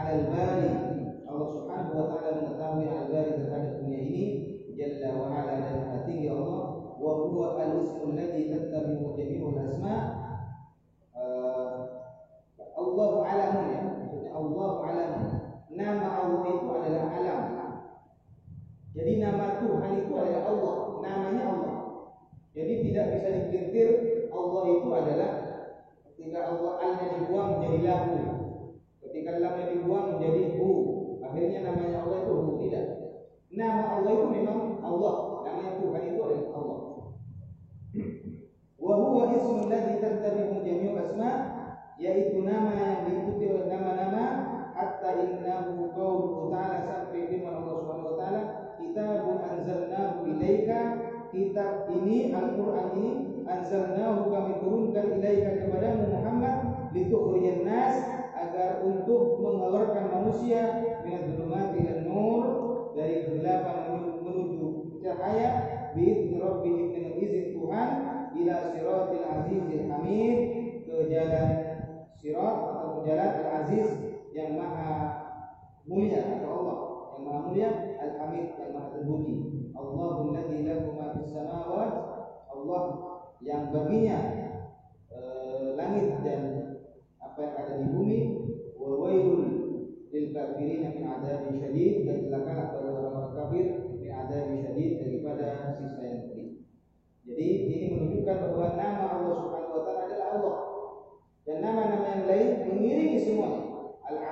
على المال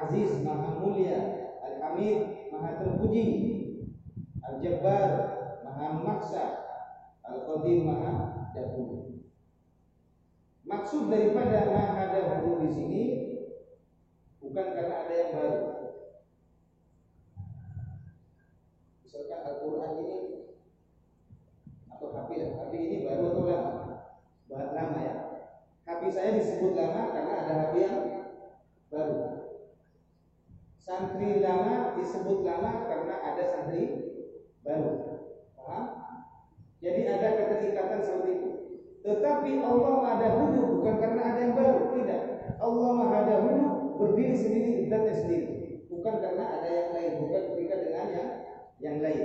Al-Aziz Maha Mulia, Al-Hamid Maha Terpuji, Al-Jabbar Maha Memaksa, Al-Qadir Maha Dahulu. Maksud daripada Maha Dahulu di sini bukan karena ada yang baru. Misalkan Al-Quran ini atau HP, HP ini baru atau lama? Bahan lama ya. HP saya disebut lama karena ada HP yang baru. Santri lama disebut lama karena ada santri baru. Paham? Jadi ada keterikatan seperti itu. Tetapi Allah Maha Dahulu bukan karena ada yang baru, tidak. Allah Maha Dahulu berdiri sendiri zatnya sendiri, bukan karena ada yang lain, bukan terikat dengan yang yang lain.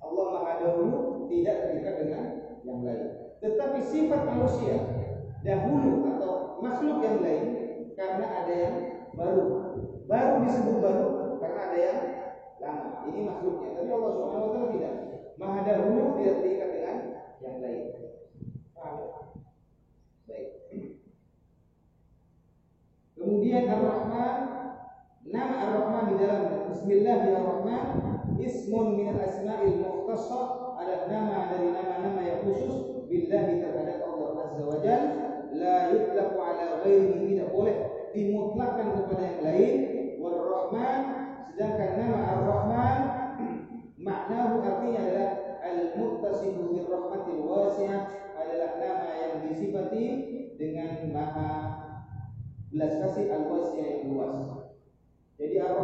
Allah Maha Dahulu tidak terikat dengan yang lain. Tetapi sifat manusia dahulu atau makhluk yang lain karena ada yang baru. Baru disebut baru karena ada yang lama. Ini makhluknya. Tapi Allah Subhanahu wa taala tidak. Maha dahulu tidak terikat dengan yang lain. Ya? Baik. Kemudian Ar-Rahman Nama Ar-Rahman di dalam Bismillahirrahman Ismun min al-asma'il mukhtasar adalah nama dari nama-nama yang khusus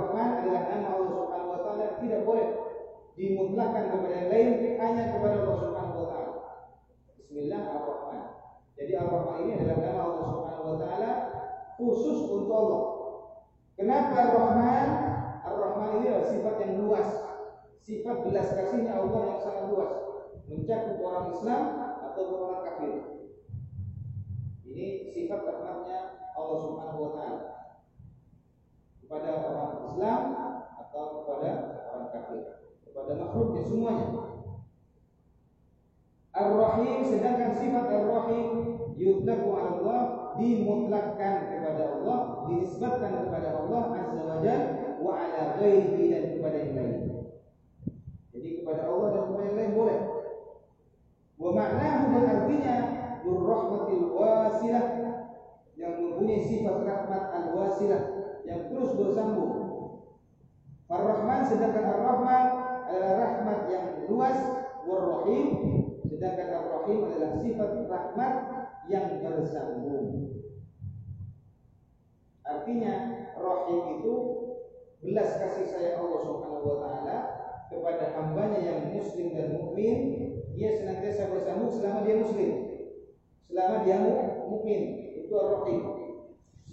jadi Ar-Rahman adalah nama Allah Subhanahu wa taala tidak boleh dimutlakkan kepada yang lain hanya kepada Allah Subhanahu wa taala. Bismillah Ar-Rahman. Jadi Ar-Rahman ini adalah nama Allah Subhanahu wa taala khusus untuk Allah. Kenapa Ar-Rahman? Ar-Rahman ini adalah sifat yang luas. Sifat belas kasihnya Allah yang sangat luas. Mencakup orang Islam atau orang kafir. Ini sifat rahmatnya Allah Subhanahu wa taala kepada orang Islam atau kepada orang kafir, kepada makhluknya semuanya. Ar-Rahim sedangkan sifat Ar-Rahim yutlaku Allah dimutlakkan kepada Allah, dinisbatkan kepada Allah Azza wa wa ala ghairihi dan kepada yang lain. Jadi kepada Allah dan kepada yang lain boleh. Wa ma'nahu dan artinya Nur-Rahmatil Wasilah yang mempunyai sifat rahmat al-wasilah yang terus bersambung. Ar-Rahman sedangkan Ar-Rahman adalah rahmat yang luas, War-Rahim sedangkan Ar-Rahim adalah sifat rahmat yang bersambung. Artinya Rahim itu belas kasih sayang Allah Subhanahu wa taala kepada hambanya yang muslim dan mukmin, dia senantiasa bersambung selama dia muslim. Selama dia mukmin, itu Ar-Rahim.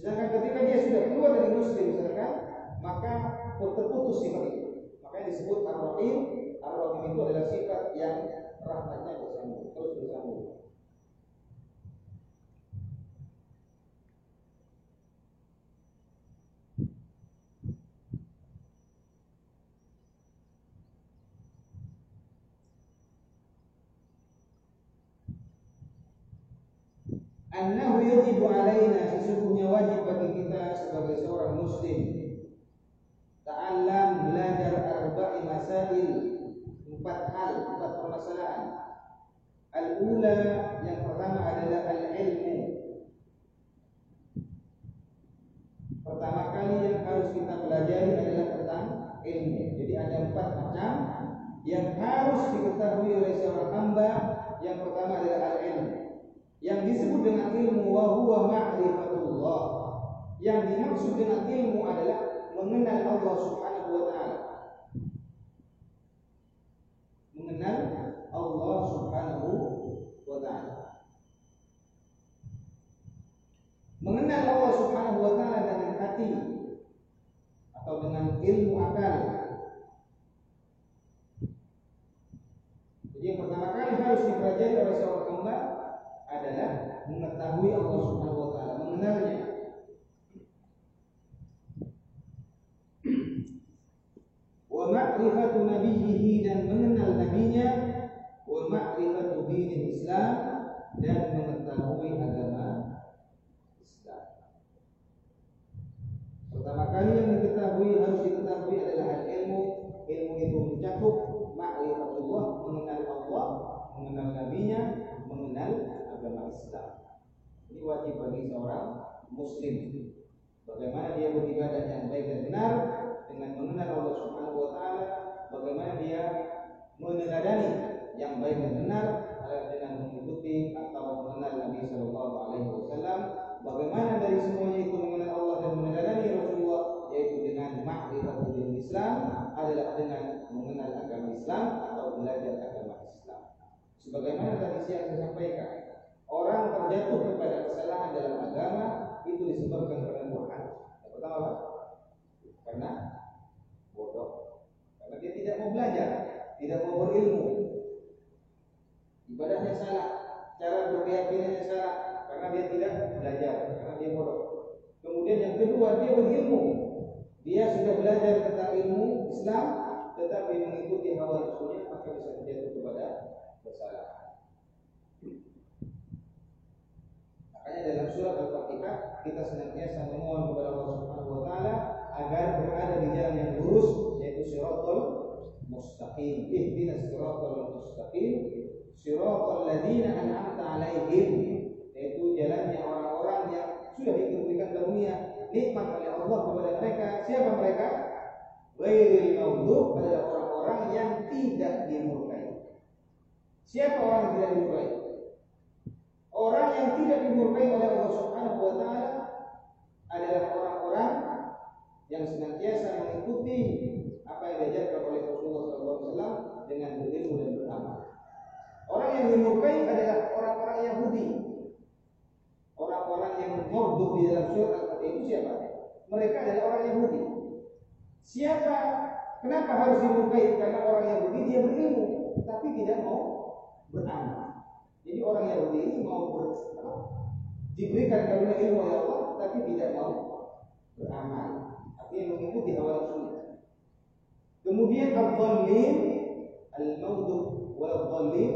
Sedangkan ketika dia sudah keluar dari muslim misalkan, maka terputus sifat itu. Makanya disebut ar-rahim. Itu adalah sifat yang rahmatnya bersambung, terus bersambung. Alaina sesungguhnya wajib bagi kita sebagai seorang muslim. Ta'allam belajar arba'i masail empat hal empat permasalahan. Al-ula yang pertama adalah al-ilmu. Pertama kali yang harus kita pelajari adalah tentang ilmu. Jadi ada empat macam yang harus diketahui oleh seorang hamba. Yang pertama adalah al-ilmu yang disebut dengan ilmu wa huwa ma'rifatullah. Yang dimaksud dengan ilmu adalah mengenal Allah Subhanahu wa taala. Mengenal Allah Subhanahu wa taala. Mengenal Allah Subhanahu wa taala dengan hati ilmu akal. Jadi yang pertama kali harus dipelajari oleh seorang hamba adalah mengetahui Allah Subhanahu wa taala, mengenalnya. Wa ma'rifatu nabiyhi dan mengenal nabinya, wa ma'rifatu dinil Islam dan mengetahui agama Islam. Pertama kali yang diketahui harus diketahui adalah ilmu. Ilmu itu mencakup ma'rifatullah, mengenal Allah, mengenal nabinya, mengenal agama Islam. Ini wajib bagi seorang muslim. Bagaimana dia beribadah yang baik dan benar dengan mengenal Allah Subhanahu wa taala, bagaimana dia meneladani yang baik dan benar dengan mengikuti atau mengenal Nabi Shallallahu Alaihi Wasallam. Bagaimana dari semuanya itu mengenal Allah dan meneladani Rasulullah, yaitu dengan ma'rifatul Islam adalah dengan mengenal agama Islam atau belajar agama Islam. Sebagaimana tadi siang saya sampaikan, orang terjatuh kepada kesalahan dalam agama itu disebabkan karena dua hal. Yang pertama? Karena bodoh. Karena dia tidak mau belajar, tidak mau berilmu, ibadahnya salah, cara berkeyakinannya salah karena dia tidak belajar, karena dia bodoh. Kemudian yang kedua dia berilmu, dia sudah belajar tentang ilmu Islam, tetapi mengikuti hawa nafsunya maka bisa terjatuh kepada kesalahan. Makanya dalam surat Al-Fatihah kita senantiasa memohon kepada Allah Subhanahu wa taala agar berada di jalan yang lurus yaitu siratal mustaqim. Ihdinas siratal mustaqim siratal ladzina an'amta 'alaihim yaitu jalannya orang-orang yang sudah diberikan karunia nikmat oleh Allah kepada mereka. Siapa mereka? Ghairil maghdub adalah orang-orang yang tidak dimurkai. Siapa orang yang tidak dimurkai? Orang yang tidak dimurkai oleh Allah Subhanahu wa taala adalah orang-orang yang senantiasa mengikuti apa yang diajarkan oleh Rasulullah SAW dengan berilmu dan beramal. Orang yang dimurkai adalah orang-orang Yahudi. Orang-orang yang morduk di dalam surat itu siapa? Mereka adalah orang Yahudi. Siapa? Kenapa harus dimurkai? Karena orang Yahudi dia berilmu, tapi tidak mau beramal. Jadi orang Yahudi ini mau ber, diberikan karunia ilmu oleh Allah, tapi tidak mau beramal. Artinya mengikuti hawa nafsunya. Kemudian al-dhallim, al-maudud wal-dhallim,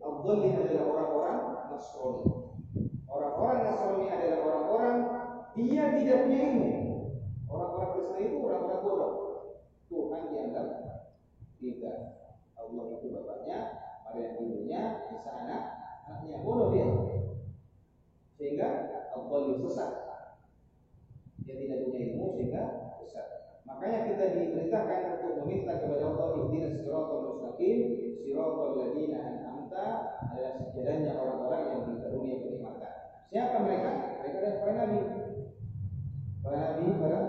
al-dhallim adalah orang-orang Nasrani. Orang-orang Nasrani adalah orang-orang dia tidak punya ilmu. Orang-orang Kristen itu orang-orang bodoh. Tuhan dianggap tidak. Allah itu bapaknya, Maria ibunya, Isa anak, anaknya bodoh dia. Sehingga Allah sesat. Dia tidak punya ilmu sehingga sesat. Makanya kita diperintahkan untuk meminta kepada Allah ihdinas siratal mustaqim, siratal ladzina an'amta adalah sejalannya orang-orang yang dikarunia kenikmatan. Siapa mereka? Mereka adalah para nabi. Para nabi, para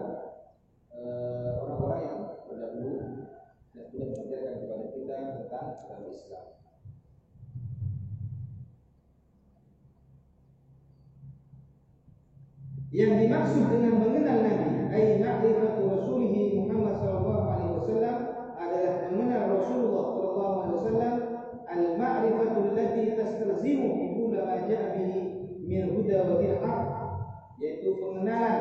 orang-orang yang terdahulu dan sudah mengajarkan kepada kita tentang agama Islam. Yang dimaksud dengan mengenal Nabi, ay ma'rifatu rasulih Muhammad sallallahu alaihi wasallam adalah mengenal Rasulullah sallallahu alaihi wasallam al-ma'rifatu allati tastalzimu bi kulli ma ja'a bihi min huda wa yaitu pengenalan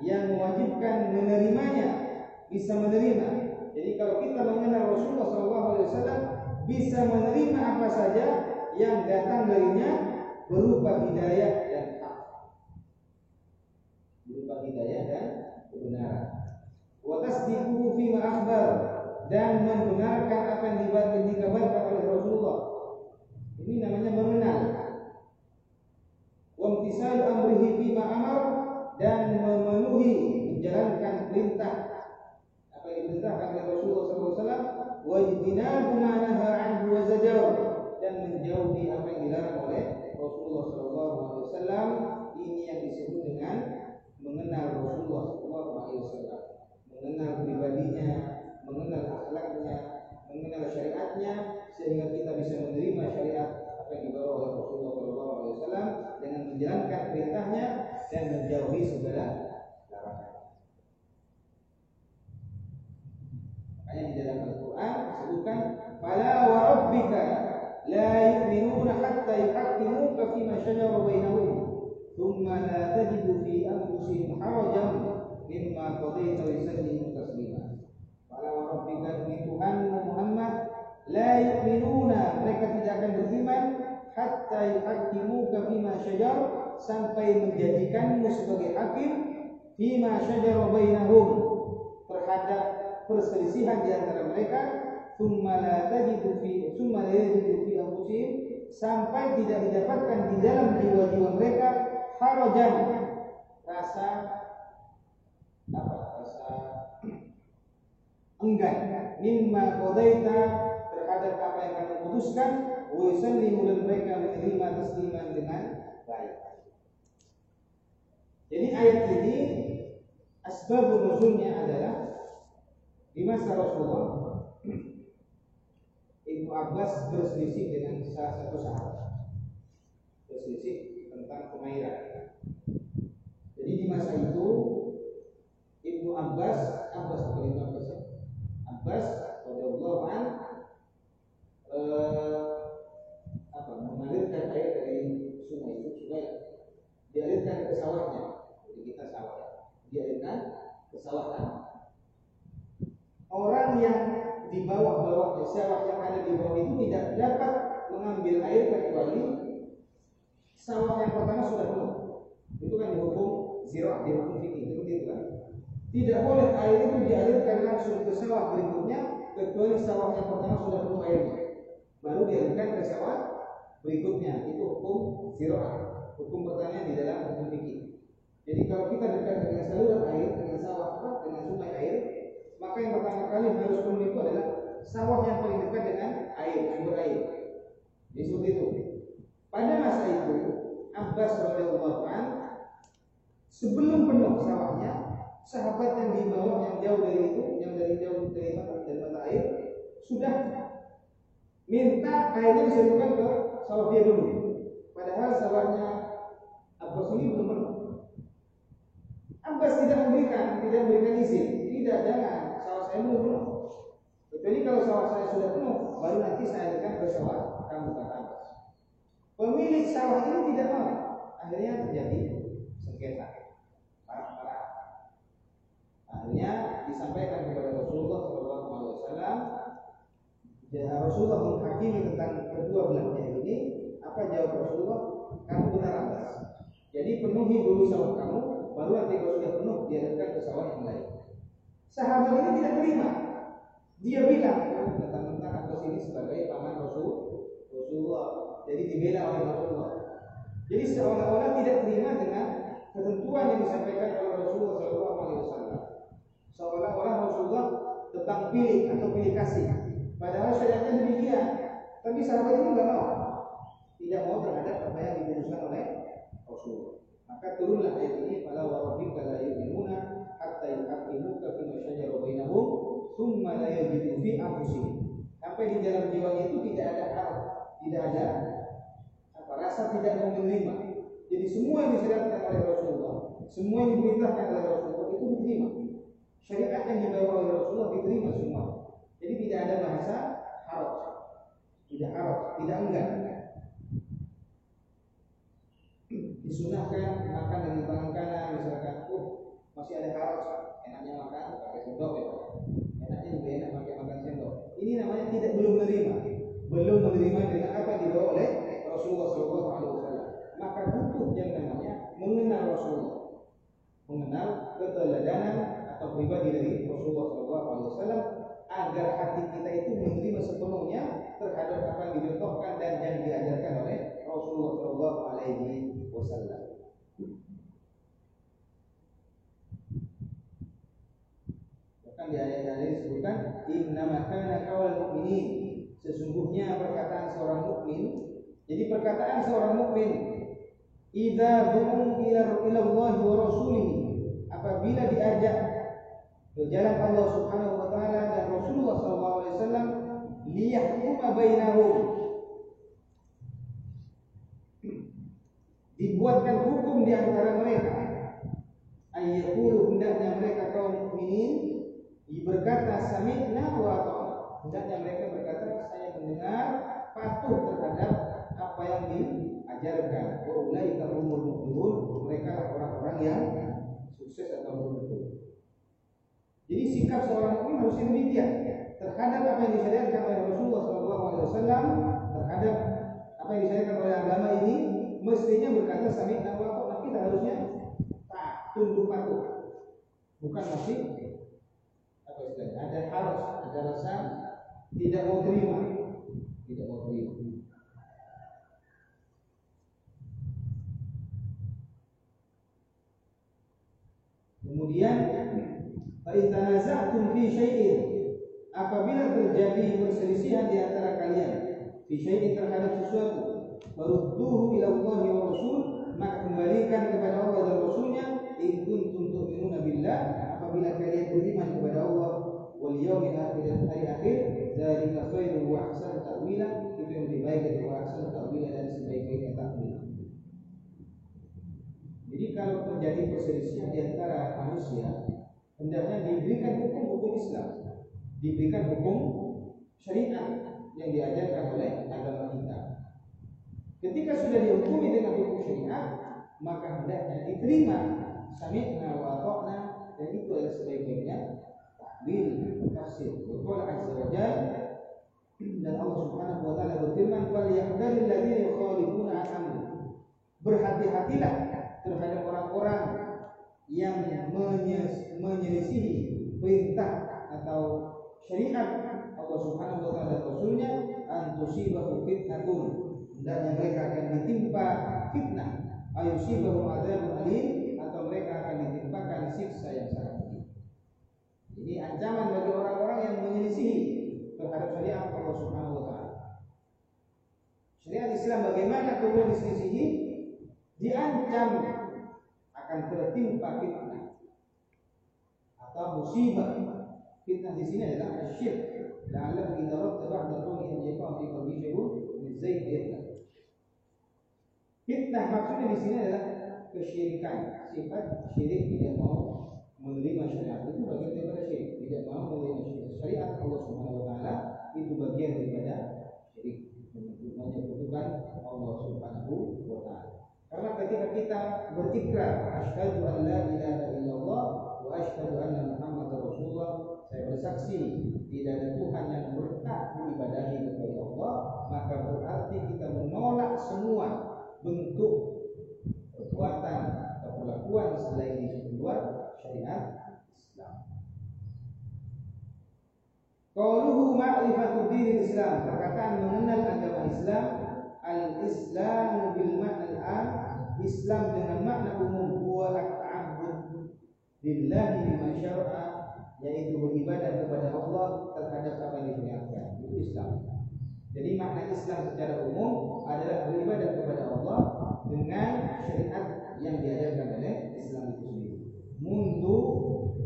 yang mewajibkan menerimanya bisa menerima. Jadi kalau kita mengenal Rasulullah sallallahu alaihi wasallam bisa menerima apa saja yang datang darinya berupa hidayah dan berupa hidayah dan kebenaran. Wa tasdiquhu fi ma akhbar dan membenarkan apa yang dikabarkan oleh Rasulullah. Ini namanya mengenal. Wa imtisalu amrihi fi ma amar dan memenuhi menjalankan perintah apa yang diperintahkan oleh Rasulullah SAW wa ijtinabu ma naha anhu wa dan menjauhi apa yang dilarang oleh Rasulullah SAW ini yang disebut dengan mengenal Rasulullah SAW, mengenal pribadinya, mengenal akhlaknya, mengenal syariatnya, sehingga kita bisa menerima syariat apa yang dibawa oleh Rasulullah SAW dengan menjalankan perintahnya dan menjauhi segala larangan. la tajidu fi anfusihim harajan mimma qadaita wa yusallimu taslima. Fala wa rabbika demi Tuhan Muhammad la yu'minuna mereka tidak akan beriman hatta yuhaqqimuka fima syajar sampai menjadikanmu sebagai hakim fima syajara bainahum terhadap perselisihan di antara mereka thumma la tajidu fi thumma la yajidu fi anfusihim sampai tidak didapatkan di dalam jiwa-jiwa mereka harajan rasa apa rasa enggan mimma qadaita terhadap apa yang kamu putuskan wa yusallimu dan mereka menerima tasliman dengan baik jadi ayat ini asbab nuzulnya adalah di masa Rasulullah Ibnu Abbas berselisih dengan salah satu sahabat berselisih tentang Humairah. Jadi di masa itu Ibnu Abbas Abbas atau Ibnu Abbas ya? Abbas radhiyallahu an eh, apa mengalirkan air dari sungai itu sungai dialirkan ke sawahnya jadi kita sawah dialirkan ke sawah orang yang di bawah-bawah sawah yang ada di bawah itu tidak dapat mengambil air kecuali sawah yang pertama sudah penuh. Itu kan dihukum zirah, dihukum fikih, itu itu kan. Tidak boleh air itu dialirkan langsung ke sawah berikutnya kecuali sawah yang pertama sudah penuh airnya. Baru dialirkan ke sawah berikutnya. Itu hukum zirah. Hukum pertanian di dalam hukum fikih. Jadi kalau kita dekat dengan saluran air, dengan sawah apa, dengan sungai air, maka yang pertama kali harus penuh itu adalah sawah yang paling dekat dengan air, sumber air. Jadi seperti itu. Pada masa itu, Abbas radhiyallahu sebelum penuh sawahnya, sahabat yang di bawah yang jauh dari itu, yang dari jauh dari mata dari mata air, sudah minta airnya disalurkan ke sawah dia dulu. Padahal sawahnya Abbas ini belum penuh. Abbas tidak memberikan, tidak memberikan izin, tidak jangan sawah saya belum penuh. Kecuali kalau sawah saya sudah penuh, baru nanti saya akan ke sawah kamu kata. Pemilik sawah ini tidak mau. Akhirnya terjadi sengketa. Akhirnya disampaikan kepada Rasulullah SAW. Ya, Rasulullah menghakimi tentang kedua belah pihak ini. Apa jawab Rasulullah? Kamu benar Abbas. Jadi penuhi dulu sawah kamu, baru nanti kalau sudah penuh diadakan ke sawah yang lain. Sahabat ini tidak terima. Dia bilang, tentang-tentang Abbas ini sebagai paman Rasul, Rasulullah. Jadi dibela oleh Rasulullah. Jadi seolah-olah tidak terima dengan ketentuan yang disampaikan oleh Rasulullah SAW. Seolah-olah Rasulullah tentang pilih atau pilih kasih. Padahal syariatnya demikian. Tapi sahabat itu nggak mau. Tidak mau terhadap apa yang diputuskan oleh Rasulullah. Maka turunlah ayat ini pada warabbika la yu'minuna hatta yuhaqqimuka fi ma syajara bainahum thumma la yajidu fi anfusihim. Sampai di dalam jiwanya itu tidak ada hal, tidak ada apa rasa tidak mau menerima. Jadi semua yang disyariatkan oleh Rasulullah, semua yang diperintahkan oleh Rasulullah itu diterima. Syariat yang dibawa oleh Rasulullah diterima semua. Jadi tidak ada bahasa harus, tidak harus, tidak enggak. Disunahkan makan dengan tangan kanan, misalkan, uh masih ada harus, enaknya makan pakai sendok ya, enaknya juga enak pakai makan sendok. Ini namanya tidak belum menerima, belum menerima dengan apa dibawa oleh Rasulullah SAW. Maka butuh yang namanya mengenal Rasulullah, mengenal keteladanan atau pribadi dari Rasulullah SAW agar hati kita itu menerima sepenuhnya terhadap apa yang dicontohkan dan yang diajarkan oleh Rasulullah SAW. Bahkan di ayat-ayat disebutkan inna makana kawal mukminin sesungguhnya perkataan seorang mukmin jadi perkataan seorang mukmin idza du'u ila Allah wa rasulih apabila diajak jalan Allah Subhanahu wa taala dan Rasulullah sallallahu alaihi wasallam liyahkuma bainahum. Dibuatkan hukum di antara mereka. Ayyakulu hendaknya mereka kaum mukminin berkata sami'na wa hendaknya mereka berkata saya mendengar patuh terhadap apa yang diajarkan. Wa ulaika mu'minun mereka orang yang sukses atau beruntung. Jadi sikap seorang mukmin harus demikian terhadap apa yang disyariatkan oleh Rasulullah SAW terhadap apa yang disyariatkan oleh agama ini mestinya berkata sami dan wa kita harusnya tak tunduk patuh. Bukan masih apa istilahnya? Ada harus ada rasa tidak mau terima. Tidak mau terima. Kemudian fa tanaza'tum fi syai'in apabila terjadi perselisihan di antara kalian fi syai'in terhadap sesuatu farudduhu ila Allah wa Rasul maka kembalikan kepada Allah dan Rasulnya in kuntum tu'minuna billah apabila kalian beriman kepada Allah wal yaumil akhir dan hari akhir dzalika khairu wa ahsanu ta'wila itu yang lebih baik dari wa ta'wila dan sebaik-baiknya takwil jadi kalau terjadi perselisihan di antara manusia hendaknya diberikan hukum-hukum Islam diberikan hukum syariat yang diajarkan oleh agama kita Ketika sudah dihukumi dengan hukum syariat, maka hendaknya diterima sami'na wa ta'na dan itu adalah sebaik-baiknya takwil tafsir. Qala azza wa dan Allah Subhanahu wa taala berfirman falyahdharil ladzina yukhalifuna an. Berhati-hatilah terhadap orang-orang yang menyelisihi perintah atau syariat Allah Subhanahu wa taala dan Rasulnya antusibahu fitnatun hendaknya mereka akan ditimpa fitnah ayusibahu adzabun alim atau mereka akan ditimpakan siksa yang sangat. Ini ancaman bagi orang-orang yang menyelisihi terhadap syariat Allah Subhanahu wa taala. Syariat Islam bagaimana kemudian diselisihi diancam akan tertimpa fitnah. Atau musibah. Fitnah di sini adalah syirik. La'allahu idza radda ba'da qawli an yaqa fi qalbi syai'un min zayd Fitnah maksudnya di sini adalah kesyirikan, sifat syirik tidak mau menerima syariat. Itu bagian daripada syirik, tidak mau menerima syariat. Allah Subhanahu wa taala itu bagian daripada syirik. Menyebutkan Allah Subhanahu wa taala. Karena ketika kita berikrar asyhadu an la ilaha illallah wa asyhadu anna Muhammadar Rasulullah, saya bersaksi tidak ada Tuhan yang berhak diibadahi kecuali Allah, maka berarti kita menolak semua bentuk perbuatan atau perlakuan selain di luar syariat Islam. Qauluhu ma'rifatu diri Islam, perkataan mengenal agama Islam, al-Islam bil ma'na al Islam dengan makna umum huwa at-ta'abbud lillahi bima syar'a yaitu beribadah kepada Allah terhadap apa yang disyariatkan. Itu Islam. Jadi makna Islam secara umum adalah beribadah kepada Allah dengan syariat yang diajarkan oleh Islam itu sendiri. Mundu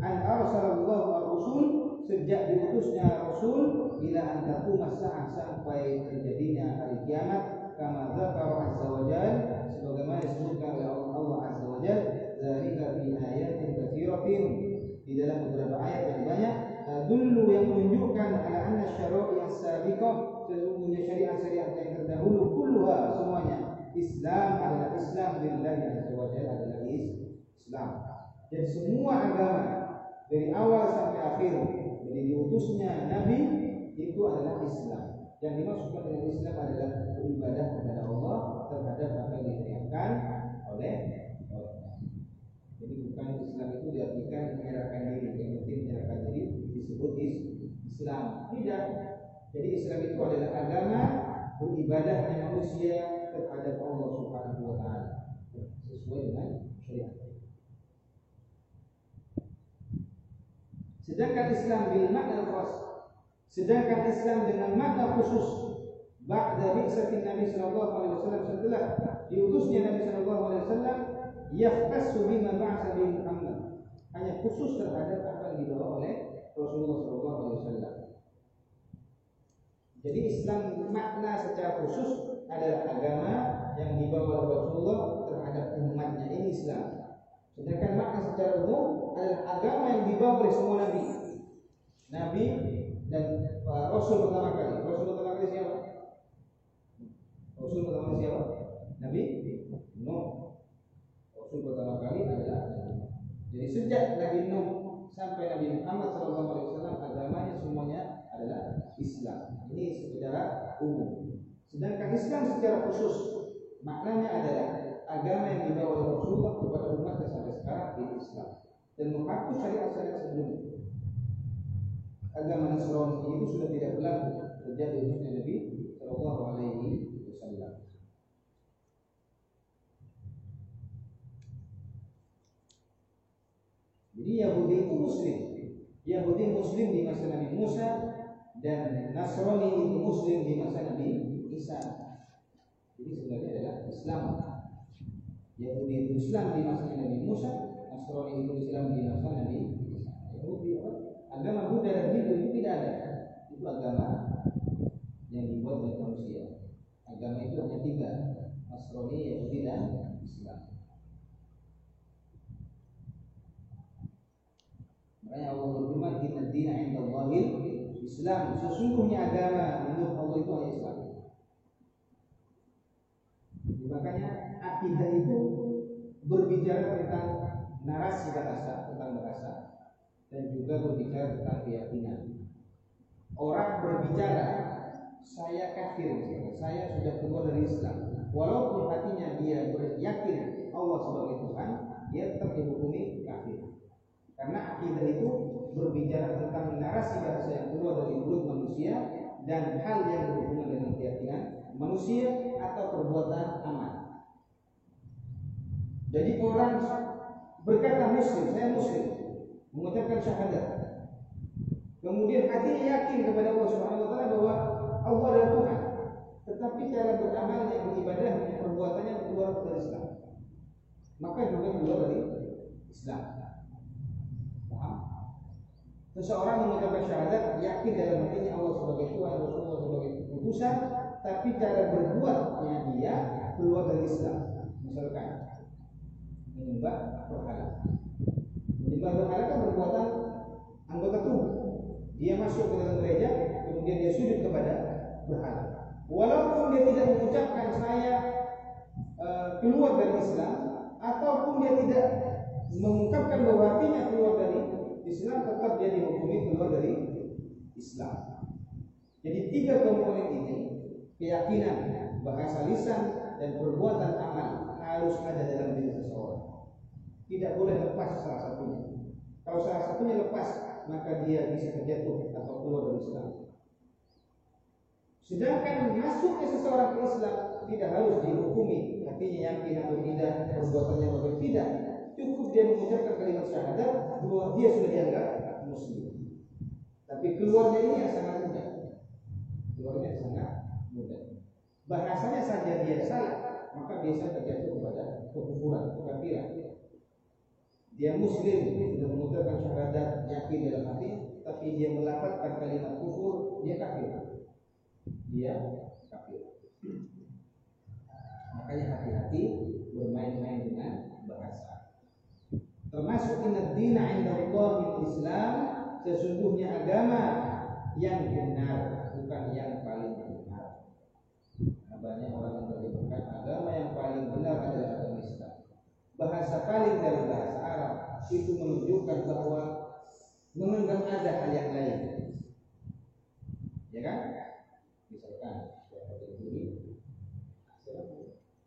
an arsalallahu ar-rusul sejak diutusnya Rasul ila an taquma sampai terjadinya hari kiamat kama dzakara azza wa jalla sebagaimana disebutkan oleh Allah azza wa jalla zalika fi ayatin katsiratin di dalam beberapa ayat yang banyak dulu yang menunjukkan ala anna syara'i as-sabiqah sesungguhnya syariat-syariat yang terdahulu kulluha semuanya Islam adalah Islam lillahi azza wa adalah Islam. Dan semua agama dari awal sampai akhir dari diutusnya nabi. Yang dimaksudkan dengan Islam adalah beribadah kepada Allah terhadap apa yang disyariatkan oleh Allah. Jadi bukan Islam itu diartikan menyerahkan diri, yang penting menyerahkan diri disebut Islam. Tidak, jadi Islam itu adalah agama beribadahnya manusia kepada Allah Subhanahu wa taala sesuai dengan syariat. Sedangkan Islam bil makna khas sedangkan Islam dengan makna khusus ba'da bi'satin Nabi sallallahu alaihi wasallam setelah diutusnya Nabi sallallahu alaihi wasallam yahtassu bima ba'sa bi Muhammad hanya khusus terhadap apa yang dibawa oleh Rasulullah sallallahu alaihi wasallam jadi Islam makna secara khusus adalah agama yang dibawa oleh Rasulullah terhadap umatnya ini Islam. Sedangkan makna secara umum adalah agama yang dibawa oleh semua nabi. Nabi dan uh, Rasul pertama kali. Rasul pertama kali siapa? Rasul pertama kali siapa? Nabi Nuh. Rasul pertama kali adalah Jadi sejak Nabi Nuh sampai Nabi Muhammad SAW agamanya semuanya adalah Islam. Ini secara umum. Sedangkan Islam secara khusus maknanya adalah agama yang dibawa oleh Rasulullah kepada umat sampai sekarang di Islam dan menghapus syariat-syariat sebelumnya. Agama Nasrani itu sudah tidak berlaku sejak diutusnya Nabi Shallallahu Alaihi Wasallam. Jadi Yahudi itu Muslim. Yahudi Muslim di masa Nabi Musa dan Nasrani itu Muslim di masa Nabi Isa. Jadi sebenarnya adalah Islam. Yahudi itu Islam di masa Nabi Musa, Nasrani itu Islam di masa Nabi? Agama Buddha dan Hindu itu tidak ada. Itu agama yang dibuat oleh manusia. Agama itu hanya tiga, Nasrani, Yahudi dan Islam. Makanya Allah berfirman, "Inna dina 'inda Allahil Islam." Sesungguhnya agama menurut Allah itu hanya Islam. Makanya akidah itu berbicara tentang narasi bahasa, tentang bahasa dan juga berbicara tentang keyakinan. Orang berbicara, saya kafir, saya sudah keluar dari Islam. Walaupun hatinya dia beryakin Allah sebagai Tuhan, dia tetap dihukumi kafir. Karena akidah itu berbicara tentang narasi bahasa yang keluar dari mulut manusia dan hal yang berhubungan dengan keyakinan manusia atau perbuatan amal. Jadi orang berkata muslim, saya muslim, mengucapkan syahadat. Kemudian hatinya yakin kepada Allah Subhanahu wa taala bahwa Allah adalah Tuhan. Tetapi cara beramalnya, beribadahnya, perbuatannya keluar dari Islam. Maka juga keluar dari Islam. Paham? Seseorang mengucapkan syahadat yakin dalam hatinya Allah sebagai Tuhan, Rasulullah sebagai utusan, tapi cara berbuatnya dia keluar dari Islam. Misalkan menyembah berhala kan perbuatan anggota tubuh. Dia masuk ke dalam gereja, kemudian dia sujud kepada berhala. Walaupun dia tidak mengucapkan saya uh, keluar dari Islam, ataupun dia tidak mengungkapkan bahwa hatinya keluar dari Islam, tetap dia dihukumi keluar dari Islam. Jadi tiga komponen ini, keyakinan, bahasa lisan, dan perbuatan amal harus ada dalam diri seseorang. Tidak boleh lepas salah satunya. Kalau salah satunya lepas, maka dia bisa terjatuh atau keluar dari Islam. Sedangkan masuknya seseorang ke Islam tidak harus dihukumi hatinya atau tidak, perbuatannya berbeda tidak. Cukup dia mengucapkan kalimat syahadat, bahwa dia sudah dianggap muslim. Tapi keluarnya ini yang sangat mudah. Keluarnya sangat mudah. Bahasanya saja dia salah, maka bisa terjatuh kepada kekufuran, kekafiran. Dia muslim, sudah mengucapkan syahadat, yakin dalam hati, tapi dia melafazkan kalimat kufur, dia kafir. Dia kafir. Makanya hati-hati bermain-main dengan bahasa. Termasuk inna dina inda Islam, sesungguhnya agama yang benar, bukan yang paling benar. Banyak orang yang terjemahkan agama yang paling benar adalah agama Islam. Bahasa paling dari bahasa Arab itu menunjukkan bahwa menganggap ada hal yang lain. Ya kan? Misalkan ini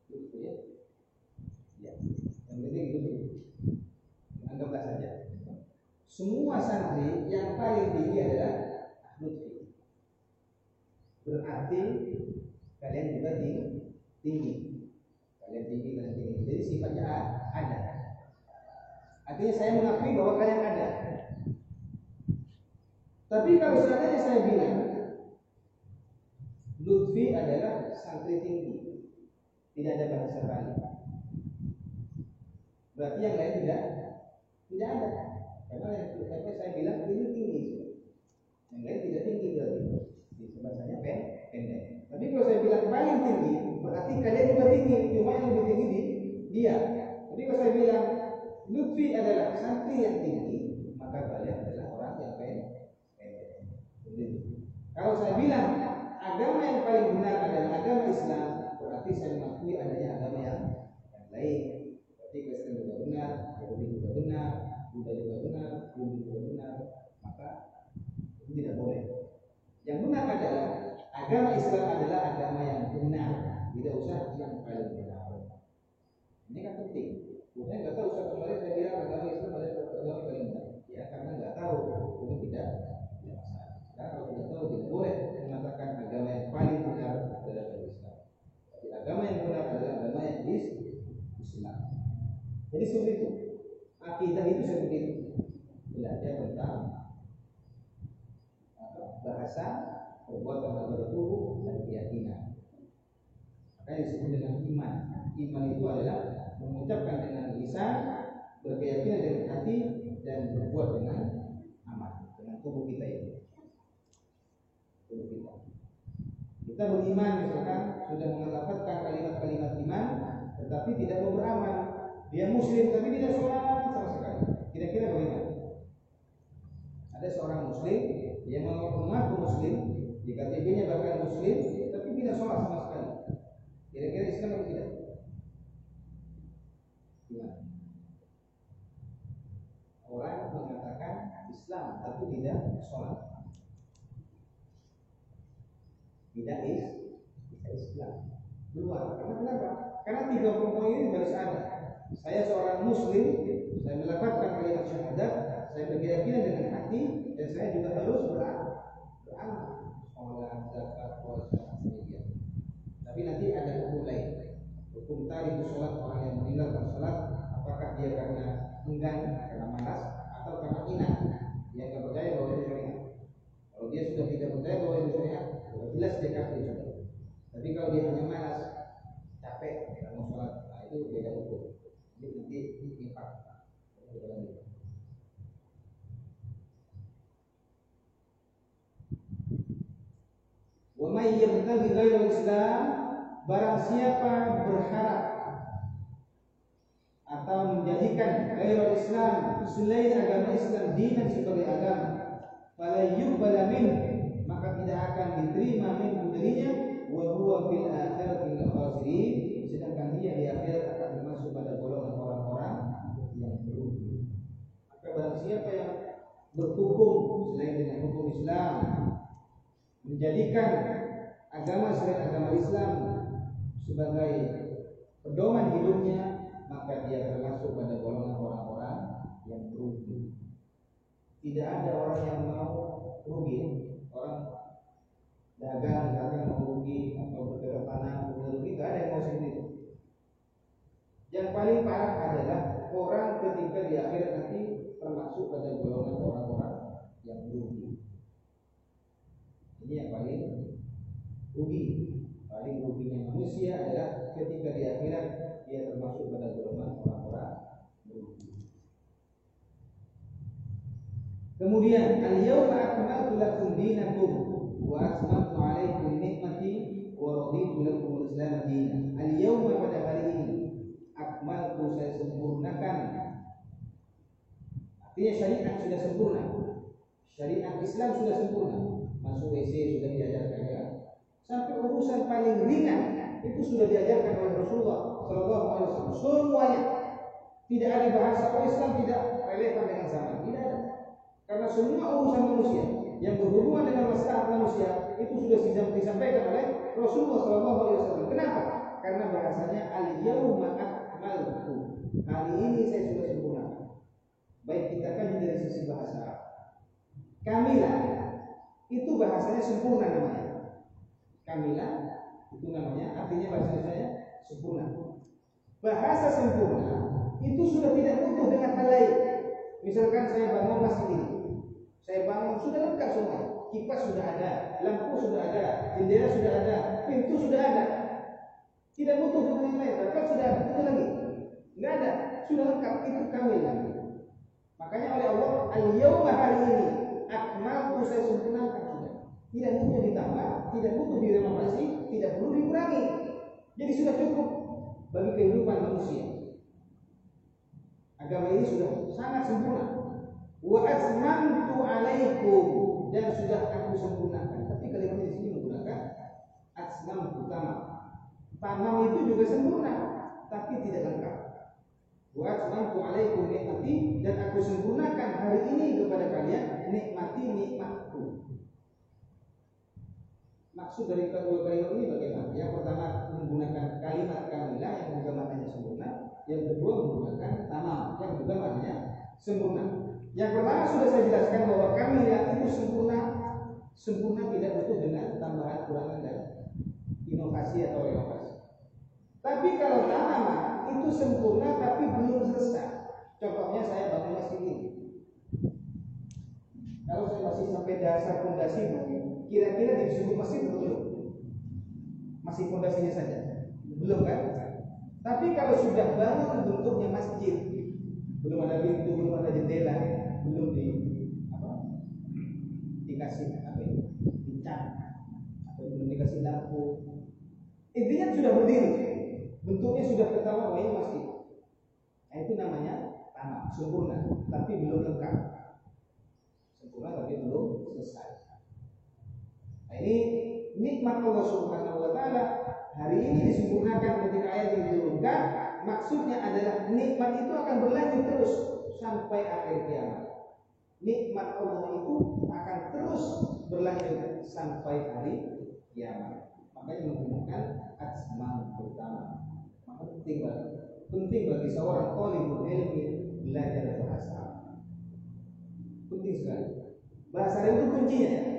gitu ya. Ya. Yang penting itu anggaplah saja. Semua santri yang paling tinggi adalah lutfi. Berarti kalian juga tinggi. Kalian tinggi dan tinggi. Jadi sifatnya ada. Artinya saya mengakui bahwa kalian ada. Tapi kalau seandainya saya bilang Lutfi adalah santri tinggi, tidak ada bahasa lain. Berarti yang lain tidak tidak ada. Karena yang karena saya bilang ini tinggi, yang lain tidak tinggi berarti. Bahasanya pendek. Tapi kalau saya bilang paling tinggi, berarti kalian juga tinggi, cuma yang lebih tinggi di dia. Tapi kalau saya bilang Lutfi adalah santri yang tinggi, maka kalian adalah orang yang pendek. Kalau saya bilang agama yang paling benar adalah agama Islam, berarti saya mengakui adanya agama yang, yang lain. Berarti kalau Islam adalah agama yang benar, tidak usah yang paling benar. Ini kan penting. Bukan nggak tahu satu kali saya bilang agama Islam adalah agama paling benar. Ya karena nggak tahu itu tidak tidak masalah. Kalau tidak tahu tidak boleh mengatakan agama yang paling benar adalah Islam. Tapi agama yang benar adalah agama yang Islam. Jadi seperti itu. Akidah itu seperti itu. Belajar tentang bahasa, perbuatan atau tubuh dan keyakinan. Makanya disebut dengan iman. Iman itu adalah mengucapkan dengan lisan, berkeyakinan dengan hati, dan berbuat dengan amal dengan tubuh kita ini. Tubuh kita. Kita beriman misalkan sudah mengatakan kalimat-kalimat iman, tetapi tidak mau beramal. Dia muslim tapi tidak sholat sama sekali. Kira-kira bagaimana? Ada seorang muslim yang mengaku muslim, di KTP-nya bahkan muslim, tapi tidak sholat sama sekali. Kira-kira Islam atau tidak? Gimana? Orang mengatakan Islam tapi tidak sholat. Tidak is, tidak Islam. Keluar. Karena kenapa? Karena tiga pokok ini harus ada. Saya seorang muslim, saya melakukan kalimat syahadat, saya berkeyakinan dengan hati, dan saya juga harus. Beramal. Tapi nanti ada hukum lain. Hukum tadi sholat orang yang meninggalkan sholat, apakah dia karena enggan, karena malas, atau karena inat, dia nggak percaya bahwa itu syariat. Kalau dia sudah tidak percaya bahwa itu syariat, jelas dia kafir. Tapi kalau dia hanya malas, capek, tidak mau sholat, nah itu beda hukum. Jadi nanti nifak. Kita lanjut. Wa may yabtaghi Islam barang siapa berharap atau menjadikan ghairal Islam selain agama Islam dinan sebagai agama fala yuqbala min maka tidak akan diterima min darinya wa huwa fil akhirati minal khasirin sedangkan dia di akhirat akan masuk pada golongan orang-orang yang merugi maka barang siapa yang berhukum selain dengan hukum Islam menjadikan agama selain agama Islam sebagai pedoman hidupnya maka dia termasuk pada golongan orang-orang yang rugi. Tidak ada orang yang mau rugi, orang dagang dagang mau rugi atau bergerak rugi, tidak ada yang mau itu. Yang paling parah adalah orang ketika di akhirat nanti termasuk pada golongan orang-orang yang rugi. Ini yang paling rugi. Paling ruginya manusia adalah ketika di akhirat dia termasuk pada golongan orang-orang rugi. Kemudian al-yawma akmaltu lakum dinakum wa atmamtu 'alaikum ni'mati wa raditu lakum al-islam dinan. Al-yawma pada hari ini akmaltu saya sempurnakan. Artinya syariat sudah sempurna. Syariat Islam sudah sempurna. Masuk WC sudah diajarkan ya. Sampai urusan paling ringan itu sudah diajarkan oleh Rasulullah Shallallahu Alaihi Wasallam. Semuanya tidak ada bahasa oh Islam tidak relevan dengan zaman. Tidak ada. Karena semua urusan manusia yang berhubungan dengan masalah manusia itu sudah disampaikan oleh Rasulullah Shallallahu Alaihi Wasallam. Kenapa? Karena bahasanya al yauma. Hari ini saya sudah sempurna. Baik kita kan dari sisi bahasa. Kamilah itu bahasanya sempurna namanya. Kamilah itu namanya artinya bahasa saya sempurna. Bahasa sempurna itu sudah tidak butuh dengan hal lain. Misalkan saya bangun masjid ini, saya bangun sudah lengkap semua. Kipas sudah ada, lampu sudah ada, jendela sudah ada, pintu sudah ada. Tidak butuh dengan yang lain. Karpet sudah ada, lagi. Tidak ada, sudah lengkap itu kami lagi. Makanya oleh Allah, al-yawma hari ini akmaltu saya sempurnakan sudah. Tidak butuh ditambah, tidak butuh direnovasi, tidak perlu dikurangi. Jadi sudah cukup bagi kehidupan manusia. Agama ini sudah sangat sempurna. Wa atmamtu alaikum dan sudah aku sempurnakan. Tapi kalimat di sini menggunakan atmamtu tamam. Tamam itu juga sempurna, tapi tidak lengkap. Wa atmamtu alaikum nikmati dan aku sempurnakan hari ini kepada kalian nikmati nikmatku. Maksud dari kedua kalimat ini bagaimana? Yang pertama menggunakan kalimat kamilah yang juga maknanya sempurna. Yang kedua menggunakan tamam yang juga maknanya sempurna. Yang pertama sudah saya jelaskan bahwa kamilah itu sempurna. Sempurna tidak butuh dengan tambahan kurangan dan inovasi atau renovasi. Tapi kalau tamam itu sempurna tapi belum selesai. Contohnya saya bangun masjid ini. Kalau saya masih sampai dasar fondasi kira-kira disebut masjid atau belum? Masih fondasinya saja. Belum kan? Tapi kalau sudah bangun bentuknya masjid, belum ada pintu, belum ada jendela, belum di apa? Dikasih apa ini? Dicat atau belum dikasih lampu. Intinya sudah berdiri. Bentuknya sudah ketahuan bahwa ini masjid. Nah, itu namanya tanah sempurna, tapi belum lengkap. Sempurna tapi belum selesai. Nah, ini nikmat Allah Subhanahu wa taala hari ini disempurnakan ketika ayat ini diturunkan. Maksudnya adalah nikmat itu akan berlanjut terus sampai akhir kiamat. Nikmat Allah itu akan terus berlanjut sampai hari kiamat. Makanya menggunakan asma pertama. Maka penting bagi penting bagi seorang talibul ilmi belajar bahasa. Penting sekali. Bahasa itu kuncinya.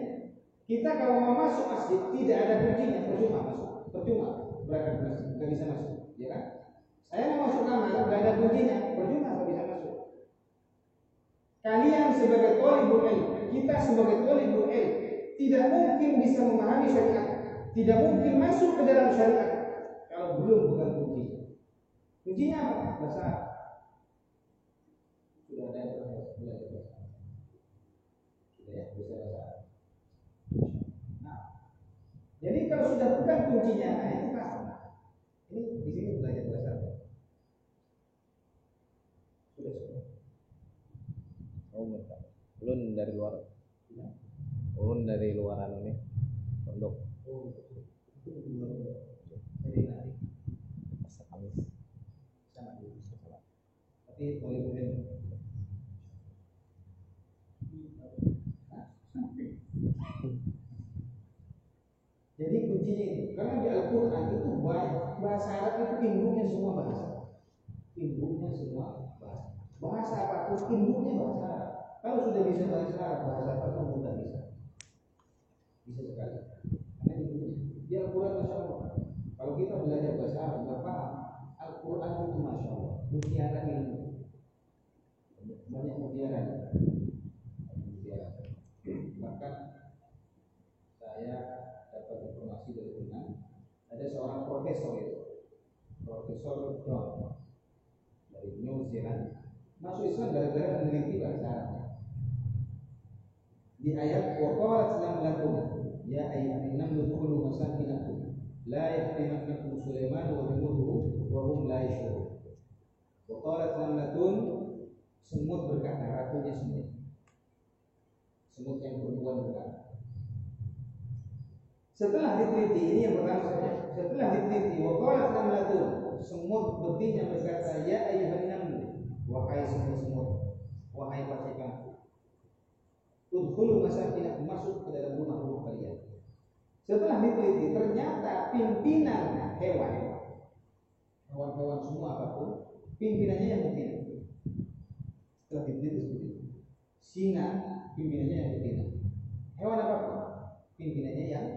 Kita kalau mau masuk masjid tidak ada kuncinya, percuma masuk. Percuma berangkat masjid, nggak bisa masuk, ya kan? Saya mau masuk kamar, nggak ada kuncinya, percuma nggak bisa masuk. Kalian sebagai talibul ilm, kita sebagai talibul ilm tidak mungkin bisa memahami syariat, tidak mungkin masuk ke dalam syariat kalau belum bukan kunci. Kuncinya apa? Bahasa Sudah ada yang belajar bahasa Sudah ya, bisa bahasa Nah, jadi kalau sudah bukan kuncinya, nah itu paham. Ini di sini belajar bahasa. Sudah sudah. Oh, enggak. Ulun dari luar. Ulun dari luar anu nih. Pondok. Oh, nanti Kamis. sama dulu. Tapi boleh boleh. Karena di Al-Quran itu banyak bahasa Arab itu induknya semua bahasa, induknya semua bahasa. Bahasa apa pun induknya bahasa Arab. Kalau sudah bisa bahasa Arab, bahasa apa pun bisa. Bisa sekali. Karena itu di Al-Quran Allah. Kalau kita belajar bahasa Arab, nggak paham. Al-Quran itu masya Allah, mutiara ilmu. Banyak mutiara. Mutiara. Bahkan saya dapat informasi dari teman ada seorang profesor itu Profesor John dari New Zealand masuk Islam gara-gara meneliti bahasa Arab di ayat waqalat lam lakum ya ayyuhan namlu dkhulu masakinakum la yahtimannakum Sulaiman wa junuduhu wa hum la yashurun lakum semut berkata ratunya semut semut yang perempuan berkata setelah diteliti ini yang pertama saja. Setelah diteliti waqalat namlatun semut betina berkata ya ayuhan namlu wahai semut-semut wahai pasukan udkhulu masakinakum masuk ke dalam rumah-rumah kalian. Setelah diteliti ternyata pimpinan hewan hewan-hewan semua apa pun pimpinannya yang betina. Setelah diteliti seperti itu. Singa pimpinannya yang betina. Hewan apa pun pimpinannya yang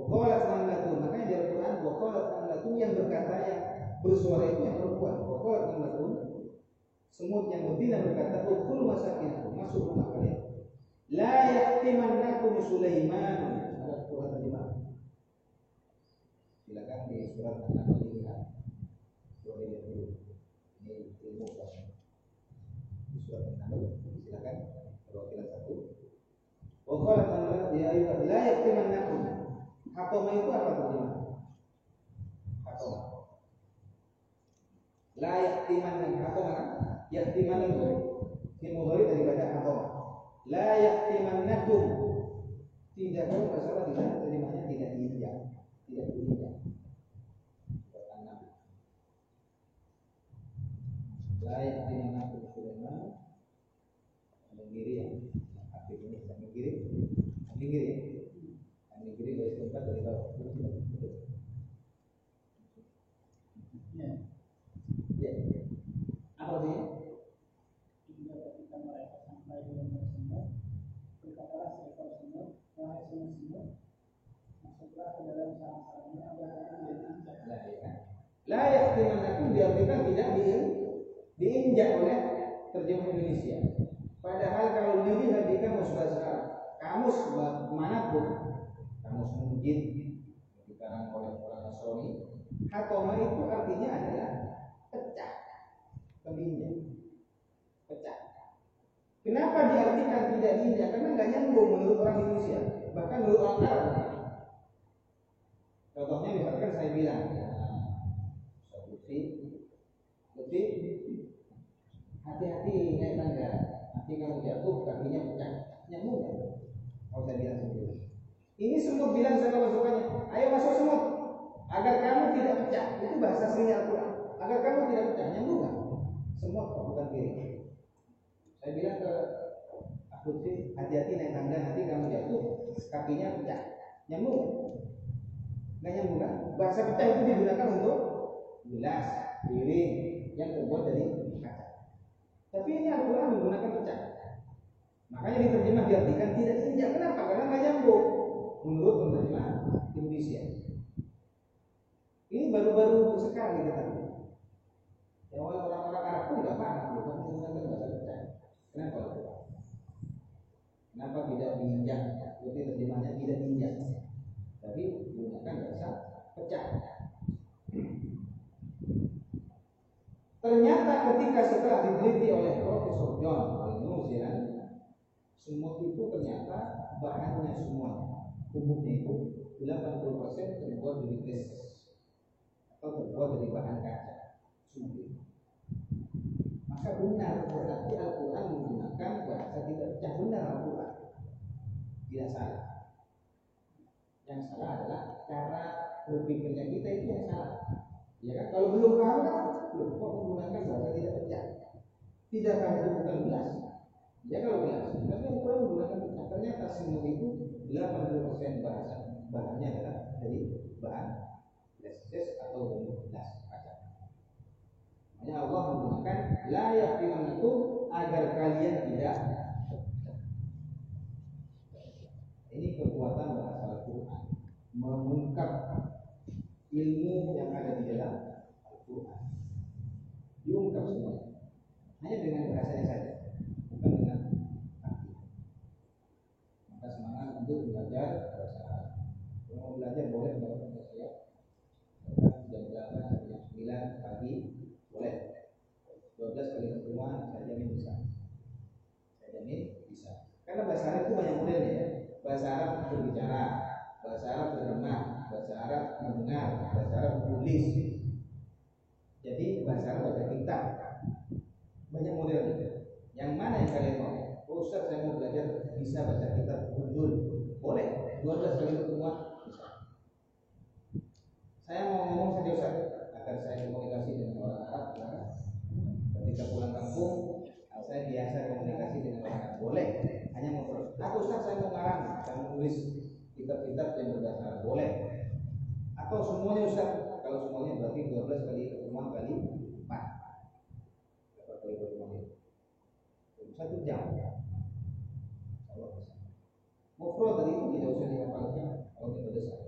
Waqalat namlatun makanya di Al-Quran Waqalat namlatun yang berkata yang bersuara itu yang perempuan. Waqalat namlatun semut yang betina berkata Udkhulu masakinakum masuk rumah kalian. La yahtimannakum Sulaiman. Ada Quran terjemah. Silakan di surat An-Nahl dilihat surat ini ini ilmu di surat An-Nahl silakan perwakilan satu Waqalat namlatun ya ayyuhal la yahtimannakum Hatoma itu apa terjemah? Hatoma. La kan? Yaktiman itu dimulai daripada hatoma. La yaktimannakum tidak tahu masalah di sana terjemahnya tidak iya, tidak iya. La yaktimannakum Sulaiman Menggiri ya, aktif ini, menggiri, menggiri. Ya. Ya. Apa dia? Hingga ketika mereka sampai di lembah semut, berkatalah seekor semut, wahai semut-semut, masuklah ke dalam sarang-sarangnya agar kamu tidak diinjak. Nah, ya kan? La yahtimanakum diartikan tidak di, diinjak oleh terjemah Indonesia. Padahal kalau dilihat di kamus bahasa kamus mana pun, kamus mujid dikarang oleh orang Nasrani, hatoma itu artinya adalah pecah, keminjak, pecah. Kenapa diartikan tidak diinjak? Karena nggak nyambung menurut orang Indonesia, bahkan menurut orang Arab. Contohnya misalkan saya bilang, ya, Ustaz Lutfi, Lutfi, hati-hati naik tangga, nanti kamu jatuh kakinya pecah, nggak? Kalau saya bilang seperti. Ini semut bilang sama pasukannya, ayo masuk semut, agar kamu tidak pecah. Itu bahasa aslinya Al-Quran. Agar kamu tidak pecah, nyambung nggak? Semut bukan kiri. Saya bilang ke Lutfi, hati-hati naik tangga, nanti kamu jatuh, kakinya pecah, nyambung nggak? Nyambung kan? Bahasa pecah itu digunakan untuk gelas, piring yang terbuat dari kaca. Tapi ini Al-Quran menggunakan pecah. Makanya diterjemah diartikan tidak injak. Kenapa? Karena nggak nyambung menurut penerjemah Indonesia. Ini baru-baru sekali kita Yang orang-orang Arab pun nggak paham loh, kan menggunakan bahasa pecah. Kenapa? Kenapa tidak diinjak? Jadi terjemahnya tidak diinjak tapi menggunakan bahasa pecah. Ternyata ketika setelah diteliti oleh Profesor John Zealand, semut itu ternyata bahannya semuanya, bubuknya itu 80% terbuat dari glass atau terbuat dari bahan kaca, itu. Maka benar berarti Al-Quran menggunakan bahasa tidak pecah benar Al-Quran, tidak salah yang salah adalah cara berpikirnya kita itu yang salah. Ya kan? Kalau belum paham kan, belum kok menggunakan bahasa tidak pecah. Tidak kan itu bukan gelas. Ya kalau gelas, tapi yang kurang menggunakan pecah. Ternyata semua itu 80% bahasa bahannya adalah dari bahan glass atau gelas kaca. Makanya Allah menggunakan layak itu agar kalian tidak ini kekuatan bahasa Al-Quran mengungkap ilmu yang ada di dalam Al-Quran. Diungkap semua hanya dengan bahasanya saja bukan dengan arti maka semangat untuk belajar bahasa Arab mau belajar boleh. Melakukan saya jam 8 sampai jam 9 pagi boleh. 12 kali pertemuan saya jamin bisa. Saya jamin bisa. Karena bahasa Arab itu banyak modelnya ya bahasa Arab berbicara, bahasa Arab berenang, bahasa Arab mendengar, bahasa Arab menulis. Jadi bahasa Arab bahasa kita banyak modelnya. Yang mana yang kalian mau? Oh, Ustaz saya mau belajar bisa baca kitab Urdun. Boleh, 12 kali pertemuan bisa. Saya mau ngomong saja Ustaz akan saya komunikasi dengan orang Arab karena ketika pulang kampung saya biasa komunikasi dengan orang Arab. Boleh, hanya mau. Aku Ustaz saya mau nulis kitab-kitab yang berbahasa Arab. Boleh. Atau semuanya Ustaz. Kalau semuanya berarti 12 kali pertemuan kali 4. Berapa kali pertemuan itu? Satu jam. Bisa. Mufrad tadi tidak usah dihafalkan kalau tidak besar.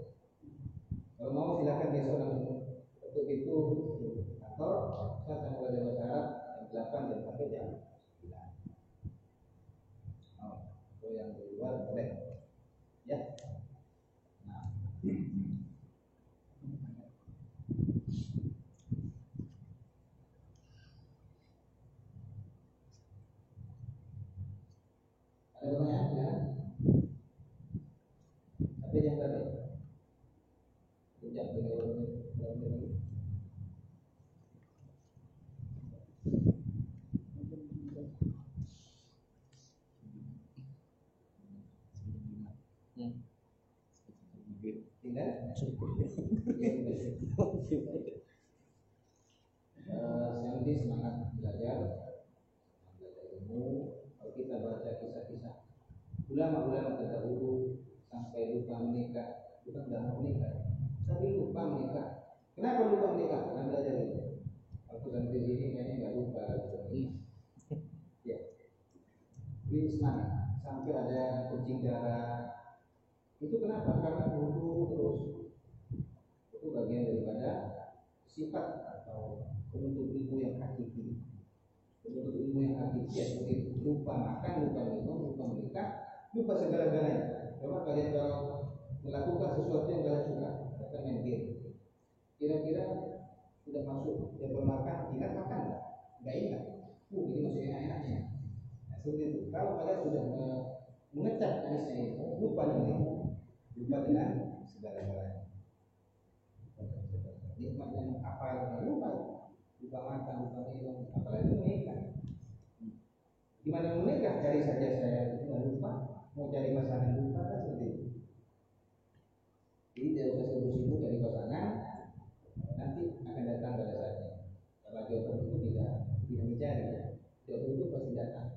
ちょっと。Lupa segala-galanya. Coba kalian kalau melakukan sesuatu yang kalian suka, kata main game. Kira-kira sudah masuk yang bermakan, ingat makan nggak? Nggak ingat. Uh, ini masih enak-enaknya. Nah, seperti itu. Kalau kalian sudah me- mengecat anisnya itu, lupa dengan lupa dengan segala-galanya. Nikmat yang apa yang lupa, lupa makan, lupa minum, apalagi menikah. Gimana menikah? Cari saja saya lupa, mau cari pasangan lupa kan seperti itu. Jadi tidak usah sibuk-sibuk cari pasangan, nanti akan datang pada saatnya. Karena jodoh itu tidak tidak dicari, jodoh itu pasti datang.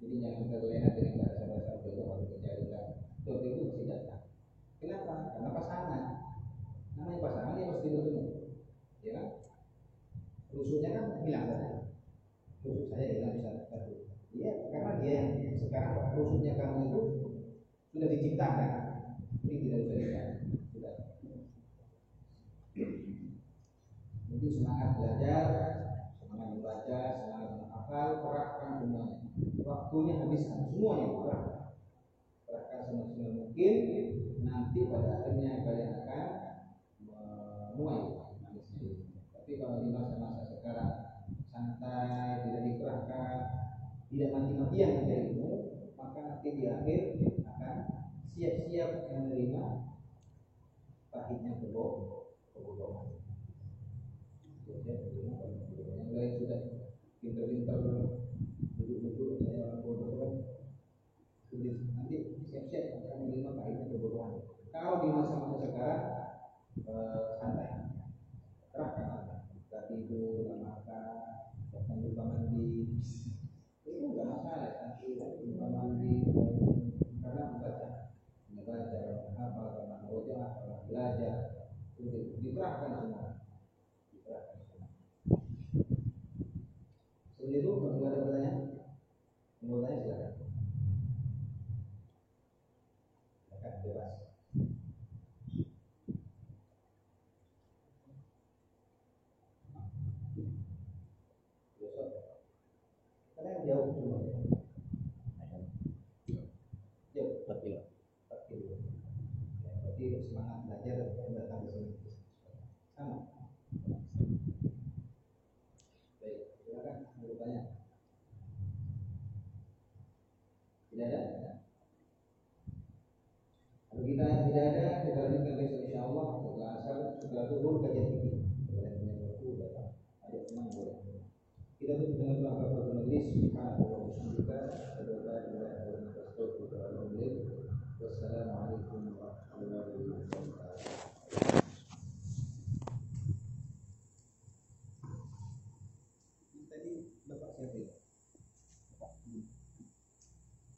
Jadi jangan terlena dengan bahasa-bahasa jodoh harus dicari kan. Jodoh itu pasti datang. Kenapa? Karena pasangan. Namanya pasangan dia pasti bertemu, ya kan? Rusuknya kan hilang saja. Rusuk saya hilang bisa satu. Iya, karena dia yang sekarang rusuknya kamu itu sudah diciptakan. Ini tidak bisa dicari. Sudah. Jadi semangat belajar, semangat membaca, semangat menghafal, kerahkan semuanya. Waktunya habiskan semuanya kerahkan. Kerahkan semaksimal mungkin. Nanti pada pintar-pintar duduk-duduk saya orang bodoh. Nanti siap-siap akan menerima pahitnya kebohongan. Kalau di masa-masa sekarang eh,